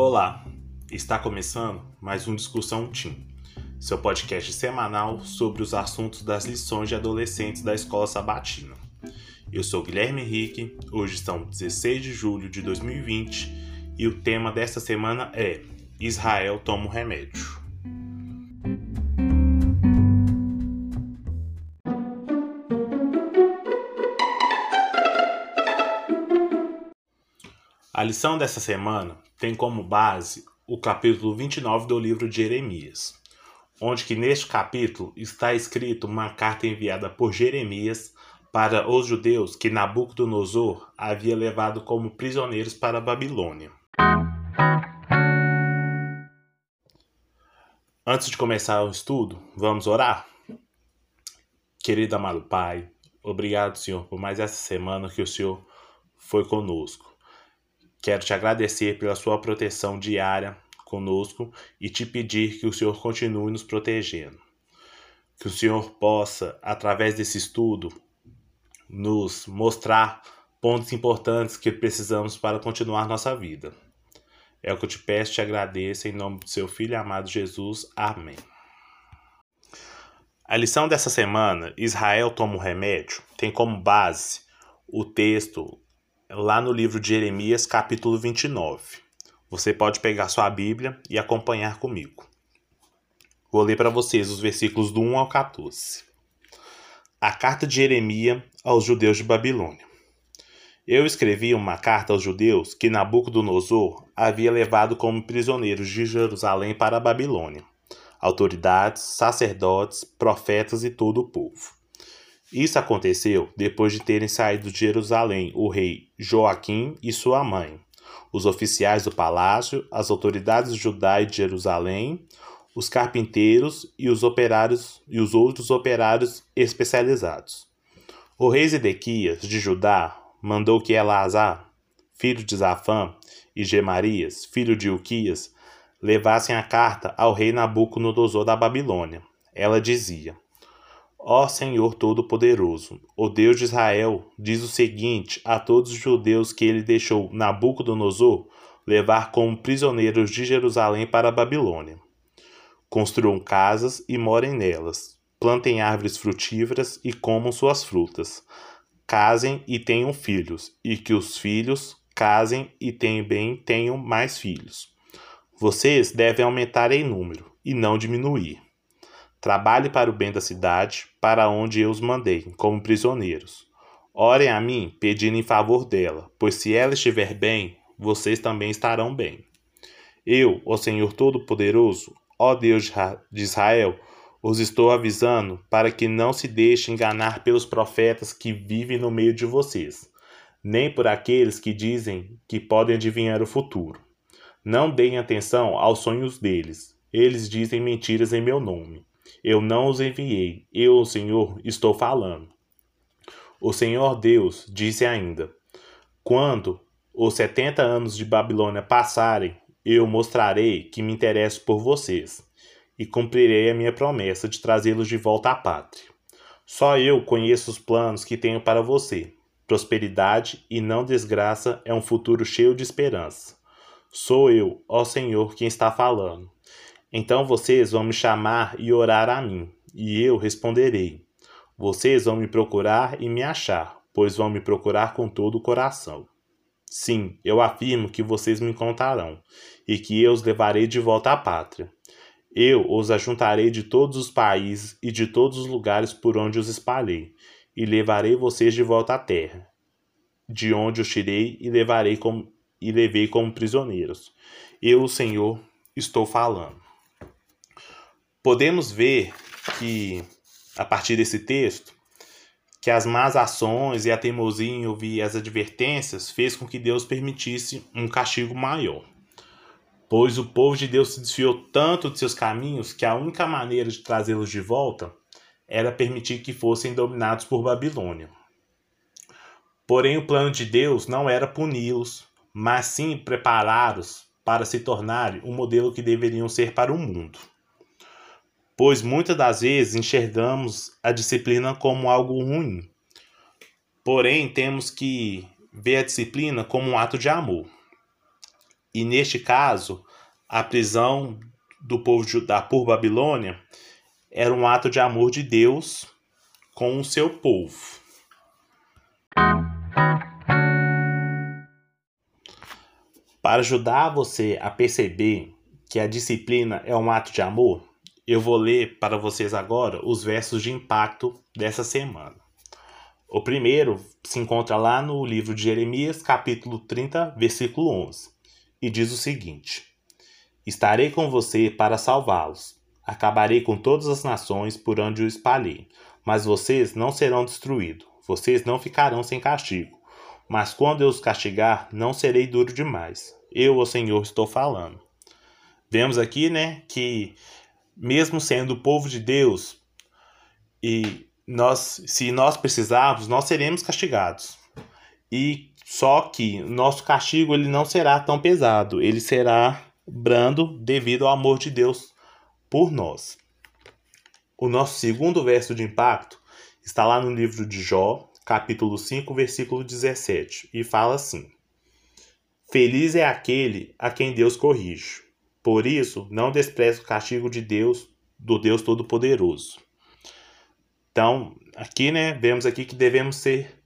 Olá, está começando mais um Discussão Team, seu podcast semanal sobre os assuntos das lições de adolescentes da Escola Sabatina. Eu sou Guilherme Henrique, hoje são 16 de julho de 2020 e o tema desta semana é Israel toma um remédio. A lição dessa semana tem como base o capítulo 29 do livro de Jeremias, onde que neste capítulo está escrito uma carta enviada por Jeremias para os judeus que Nabucodonosor havia levado como prisioneiros para a Babilônia. Antes de começar o estudo, vamos orar? Querido amado Pai, obrigado, Senhor, por mais essa semana que o Senhor foi conosco. Quero te agradecer pela sua proteção diária conosco e te pedir que o Senhor continue nos protegendo. Que o Senhor possa, através desse estudo, nos mostrar pontos importantes que precisamos para continuar nossa vida. É o que eu te peço e te agradeço em nome do seu Filho amado Jesus. Amém. A lição dessa semana, Israel toma um remédio, tem como base o texto lá no livro de Jeremias, capítulo 29. Você pode pegar sua Bíblia e acompanhar comigo. Vou ler para vocês os versículos do 1 ao 14. A carta de Jeremias aos judeus de Babilônia. Eu escrevi uma carta aos judeus que Nabucodonosor havia levado como prisioneiros de Jerusalém para a Babilônia, autoridades, sacerdotes, profetas e todo o povo. Isso aconteceu depois de terem saído de Jerusalém o rei Joaquim e sua mãe, os oficiais do palácio, as autoridades e de Jerusalém, os carpinteiros e os operários e os outros operários especializados. O rei Zedequias de Judá mandou que Elazar, filho de Zafã, e Gemarias, filho de Uquias, levassem a carta ao rei Nabucodonosor da Babilônia. Ela dizia: Ó Senhor Todo-Poderoso, o Deus de Israel, diz o seguinte a todos os judeus que ele deixou Nabucodonosor levar como prisioneiros de Jerusalém para a Babilônia. Construam casas e morem nelas. Plantem árvores frutíferas e comam suas frutas. Casem e tenham filhos, e que os filhos casem e também tenham mais filhos. Vocês devem aumentar em número e não diminuir. Trabalhe para o bem da cidade, para onde eu os mandei, como prisioneiros. Orem a mim, pedindo em favor dela, pois se ela estiver bem, vocês também estarão bem. Eu, ó Senhor Todo-Poderoso, ó Deus de Israel, os estou avisando para que não se deixem enganar pelos profetas que vivem no meio de vocês, nem por aqueles que dizem que podem adivinhar o futuro. Não deem atenção aos sonhos deles. Eles dizem mentiras em meu nome. Eu não os enviei, eu, o Senhor, estou falando. O Senhor Deus disse ainda: Quando os setenta anos de Babilônia passarem, eu mostrarei que me interesso por vocês e cumprirei a minha promessa de trazê-los de volta à pátria. Só eu conheço os planos que tenho para você. Prosperidade e não desgraça é um futuro cheio de esperança. Sou eu, ó Senhor, quem está falando. Então vocês vão me chamar e orar a mim, e eu responderei. Vocês vão me procurar e me achar, pois vão me procurar com todo o coração. Sim, eu afirmo que vocês me encontrarão, e que eu os levarei de volta à pátria. Eu os ajuntarei de todos os países e de todos os lugares por onde os espalhei, e levarei vocês de volta à terra, de onde os tirei e levarei como, e levei como prisioneiros. Eu, o Senhor, estou falando podemos ver que, a partir desse texto, que as más ações e a teimosia em ouvir as advertências fez com que Deus permitisse um castigo maior. Pois o povo de Deus se desfiou tanto de seus caminhos que a única maneira de trazê-los de volta era permitir que fossem dominados por Babilônia. Porém, o plano de Deus não era puni-los, mas sim prepará-los para se tornarem o modelo que deveriam ser para o mundo pois muitas das vezes enxergamos a disciplina como algo ruim. Porém, temos que ver a disciplina como um ato de amor. E neste caso, a prisão do povo Judá por Babilônia era um ato de amor de Deus com o seu povo. Para ajudar você a perceber que a disciplina é um ato de amor, eu vou ler para vocês agora os versos de impacto dessa semana. O primeiro se encontra lá no livro de Jeremias, capítulo 30, versículo 11, e diz o seguinte: Estarei com você para salvá-los. Acabarei com todas as nações por onde o espalhei, mas vocês não serão destruídos. Vocês não ficarão sem castigo. Mas quando eu os castigar, não serei duro demais. Eu, o Senhor, estou falando. Vemos aqui, né, que mesmo sendo o povo de Deus, e nós, se nós precisarmos, nós seremos castigados. E só que nosso castigo ele não será tão pesado, ele será brando devido ao amor de Deus por nós. O nosso segundo verso de impacto está lá no livro de Jó, capítulo 5, versículo 17, e fala assim: Feliz é aquele a quem Deus corrige por isso, não despreze o castigo de Deus, do Deus Todo-Poderoso. Então, aqui, né, vemos aqui que devemos ser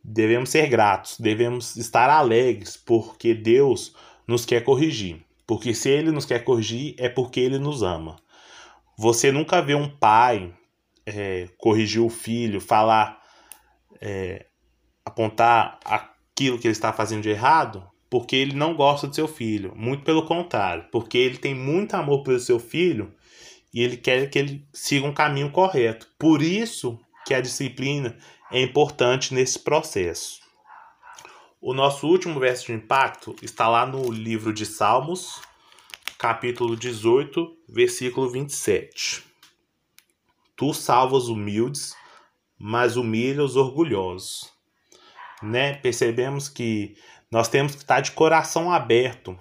devemos ser gratos, devemos estar alegres, porque Deus nos quer corrigir. Porque se ele nos quer corrigir, é porque ele nos ama. Você nunca vê um pai é, corrigir o filho, falar, é, apontar aquilo que ele está fazendo de errado, porque ele não gosta do seu filho. Muito pelo contrário, porque ele tem muito amor pelo seu filho e ele quer que ele siga um caminho correto. Por isso que a disciplina é importante nesse processo. O nosso último verso de impacto está lá no livro de Salmos, capítulo 18, versículo 27. Tu salvas humildes, mas humilha os orgulhosos. Né? Percebemos que nós temos que estar de coração aberto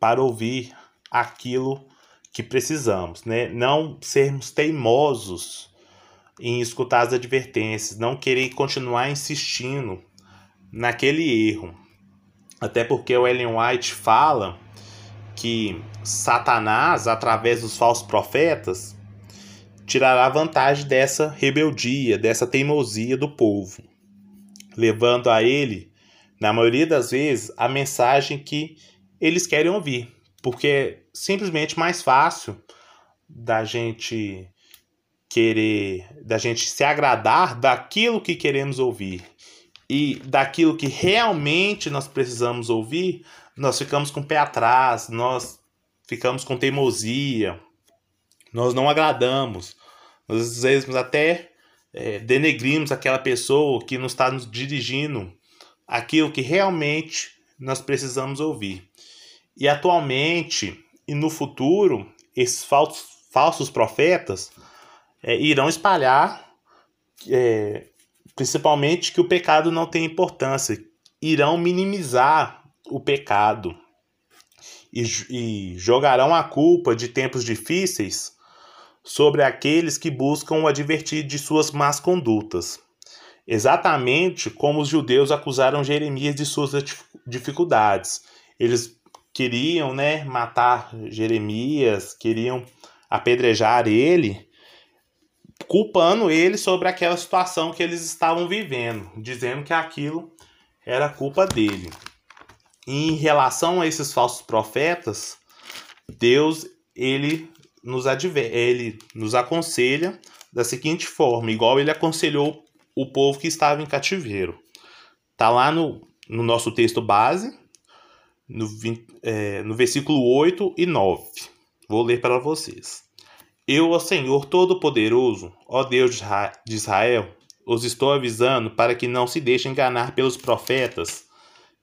para ouvir aquilo que precisamos, né? Não sermos teimosos em escutar as advertências, não querer continuar insistindo naquele erro. Até porque o Ellen White fala que Satanás, através dos falsos profetas, tirará vantagem dessa rebeldia, dessa teimosia do povo, levando a ele na maioria das vezes, a mensagem que eles querem ouvir, porque é simplesmente mais fácil da gente querer, da gente se agradar daquilo que queremos ouvir. E daquilo que realmente nós precisamos ouvir, nós ficamos com o pé atrás, nós ficamos com teimosia, nós não agradamos, nós às vezes até é, denegrimos aquela pessoa que nos está nos dirigindo aquilo que realmente nós precisamos ouvir. E atualmente e no futuro, esses falsos, falsos profetas é, irão espalhar, é, principalmente, que o pecado não tem importância, irão minimizar o pecado e, e jogarão a culpa de tempos difíceis sobre aqueles que buscam o advertir de suas más condutas. Exatamente como os judeus acusaram Jeremias de suas dificuldades. Eles queriam né, matar Jeremias, queriam apedrejar ele, culpando ele sobre aquela situação que eles estavam vivendo, dizendo que aquilo era culpa dele. Em relação a esses falsos profetas, Deus ele nos adver, ele nos aconselha da seguinte forma, igual ele aconselhou o povo que estava em cativeiro. Tá lá no, no nosso texto base, no, é, no versículo 8 e 9. Vou ler para vocês. Eu, ó Senhor Todo-Poderoso, ó Deus de Israel, os estou avisando para que não se deixem enganar pelos profetas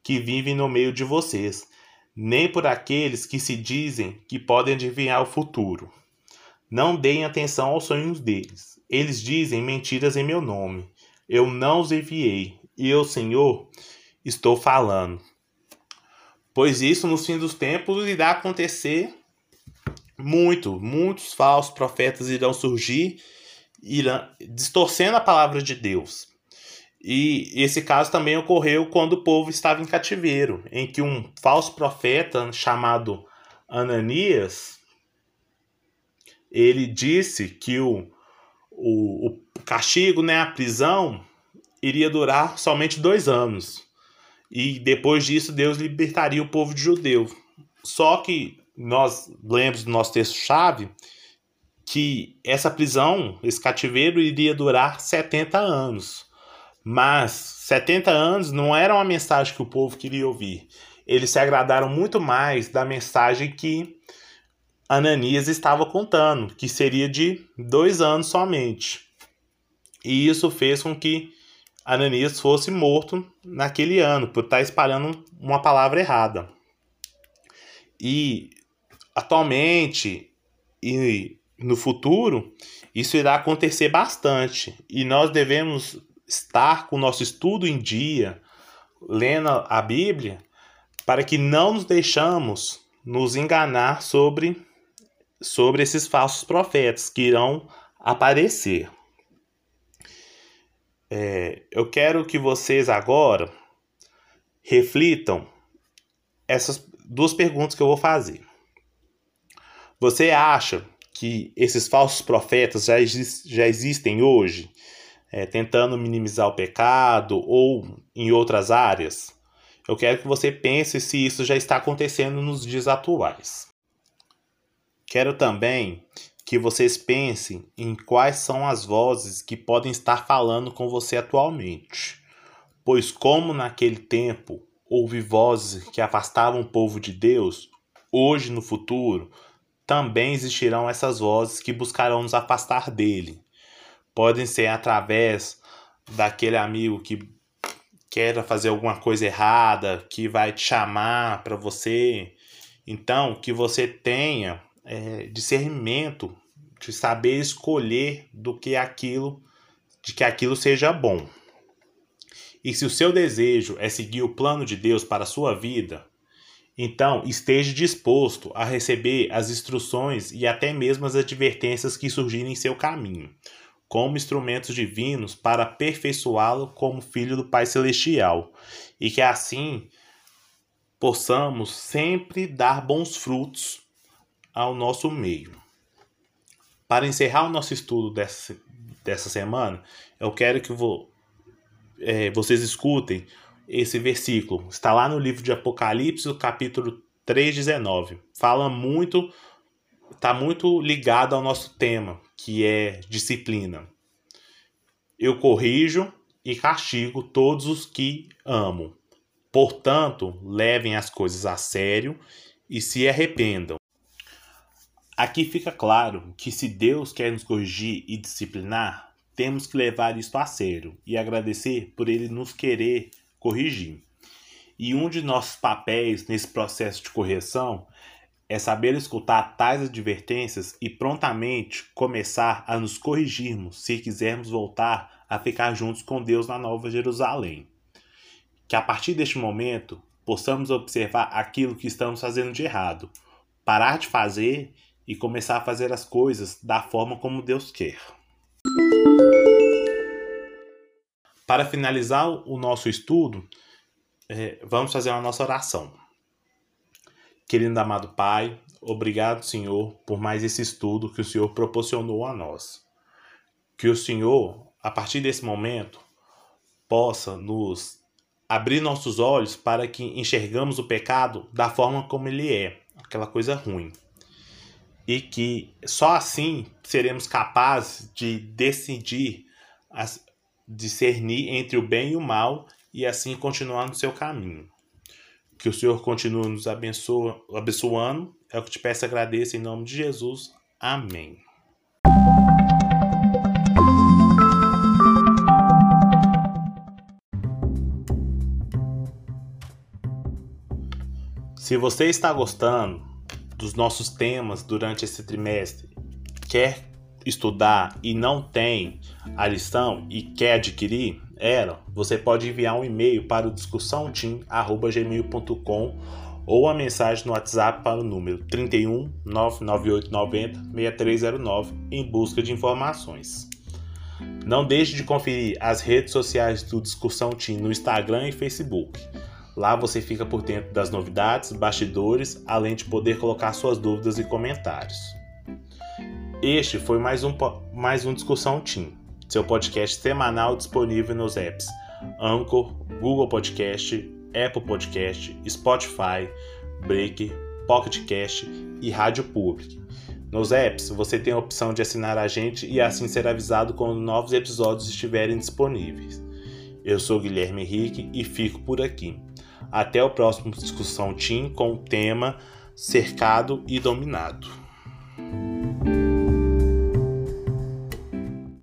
que vivem no meio de vocês, nem por aqueles que se dizem que podem adivinhar o futuro. Não deem atenção aos sonhos deles. Eles dizem mentiras em meu nome eu não os enviei, e eu, Senhor, estou falando. Pois isso, no fim dos tempos, irá acontecer muito. Muitos falsos profetas irão surgir, irão, distorcendo a palavra de Deus. E esse caso também ocorreu quando o povo estava em cativeiro, em que um falso profeta chamado Ananias ele disse que o, o, o castigo, né, a prisão, iria durar somente dois anos. E depois disso, Deus libertaria o povo de judeu. Só que nós lemos do nosso texto-chave que essa prisão, esse cativeiro, iria durar 70 anos. Mas 70 anos não era uma mensagem que o povo queria ouvir. Eles se agradaram muito mais da mensagem que Ananias estava contando, que seria de dois anos somente. E isso fez com que Ananias fosse morto naquele ano, por estar espalhando uma palavra errada. E atualmente e no futuro, isso irá acontecer bastante. E nós devemos estar com o nosso estudo em dia, lendo a Bíblia, para que não nos deixamos nos enganar sobre, sobre esses falsos profetas que irão aparecer. É, eu quero que vocês agora reflitam essas duas perguntas que eu vou fazer. Você acha que esses falsos profetas já, já existem hoje? é, tentando minimizar o pecado ou em outras áreas, eu quero que você pense se isso já está acontecendo nos dias atuais. Quero também que vocês pensem em quais são as vozes que podem estar falando com você atualmente. Pois, como naquele tempo houve vozes que afastavam o povo de Deus, hoje no futuro também existirão essas vozes que buscarão nos afastar dele podem ser através daquele amigo que quer fazer alguma coisa errada, que vai te chamar para você. Então, que você tenha é, discernimento de saber escolher do que aquilo, de que aquilo seja bom. E se o seu desejo é seguir o plano de Deus para a sua vida, então esteja disposto a receber as instruções e até mesmo as advertências que surgirem em seu caminho como instrumentos divinos para aperfeiçoá-lo como filho do Pai Celestial, e que assim possamos sempre dar bons frutos ao nosso meio. Para encerrar o nosso estudo dessa, dessa semana, eu quero que vou, é, vocês escutem esse versículo. Está lá no livro de Apocalipse, capítulo 3, 19. Fala muito, está muito ligado ao nosso tema, que é disciplina. Eu corrijo e castigo todos os que amo. Portanto, levem as coisas a sério e se arrependam. Aqui fica claro que se Deus quer nos corrigir e disciplinar, temos que levar isto a sério e agradecer por Ele nos querer corrigir. E um de nossos papéis nesse processo de correção é saber escutar tais advertências e prontamente começar a nos corrigirmos se quisermos voltar a ficar juntos com Deus na Nova Jerusalém. Que a partir deste momento possamos observar aquilo que estamos fazendo de errado, parar de fazer e começar a fazer as coisas da forma como Deus quer. Para finalizar o nosso estudo, é, vamos fazer a nossa oração. Querido amado Pai, obrigado, Senhor, por mais esse estudo que o Senhor proporcionou a nós. Que o Senhor, a partir desse momento, possa nos abrir nossos olhos para que enxergamos o pecado da forma como ele é, aquela coisa ruim. E que só assim seremos capazes de decidir, discernir entre o bem e o mal e assim continuar no seu caminho. Que o Senhor continue nos abençoa, abençoando. É o que te peço agradeço em nome de Jesus. Amém. Se você está gostando dos nossos temas durante esse trimestre, quer estudar e não tem a lição e quer adquirir, era, você pode enviar um e-mail para o discussãoteam@gmail.com ou a mensagem no WhatsApp para o número 31 99890 6309 em busca de informações. Não deixe de conferir as redes sociais do Discussão Team no Instagram e Facebook. Lá você fica por dentro das novidades, bastidores, além de poder colocar suas dúvidas e comentários. Este foi mais um, mais um Discussão Team, seu podcast semanal disponível nos apps Anchor, Google Podcast, Apple Podcast, Spotify, Breaker, Pocket Cast e Rádio Public. Nos apps, você tem a opção de assinar a gente e assim ser avisado quando novos episódios estiverem disponíveis. Eu sou Guilherme Henrique e fico por aqui. Até o próximo Discussão Team com o tema Cercado e Dominado.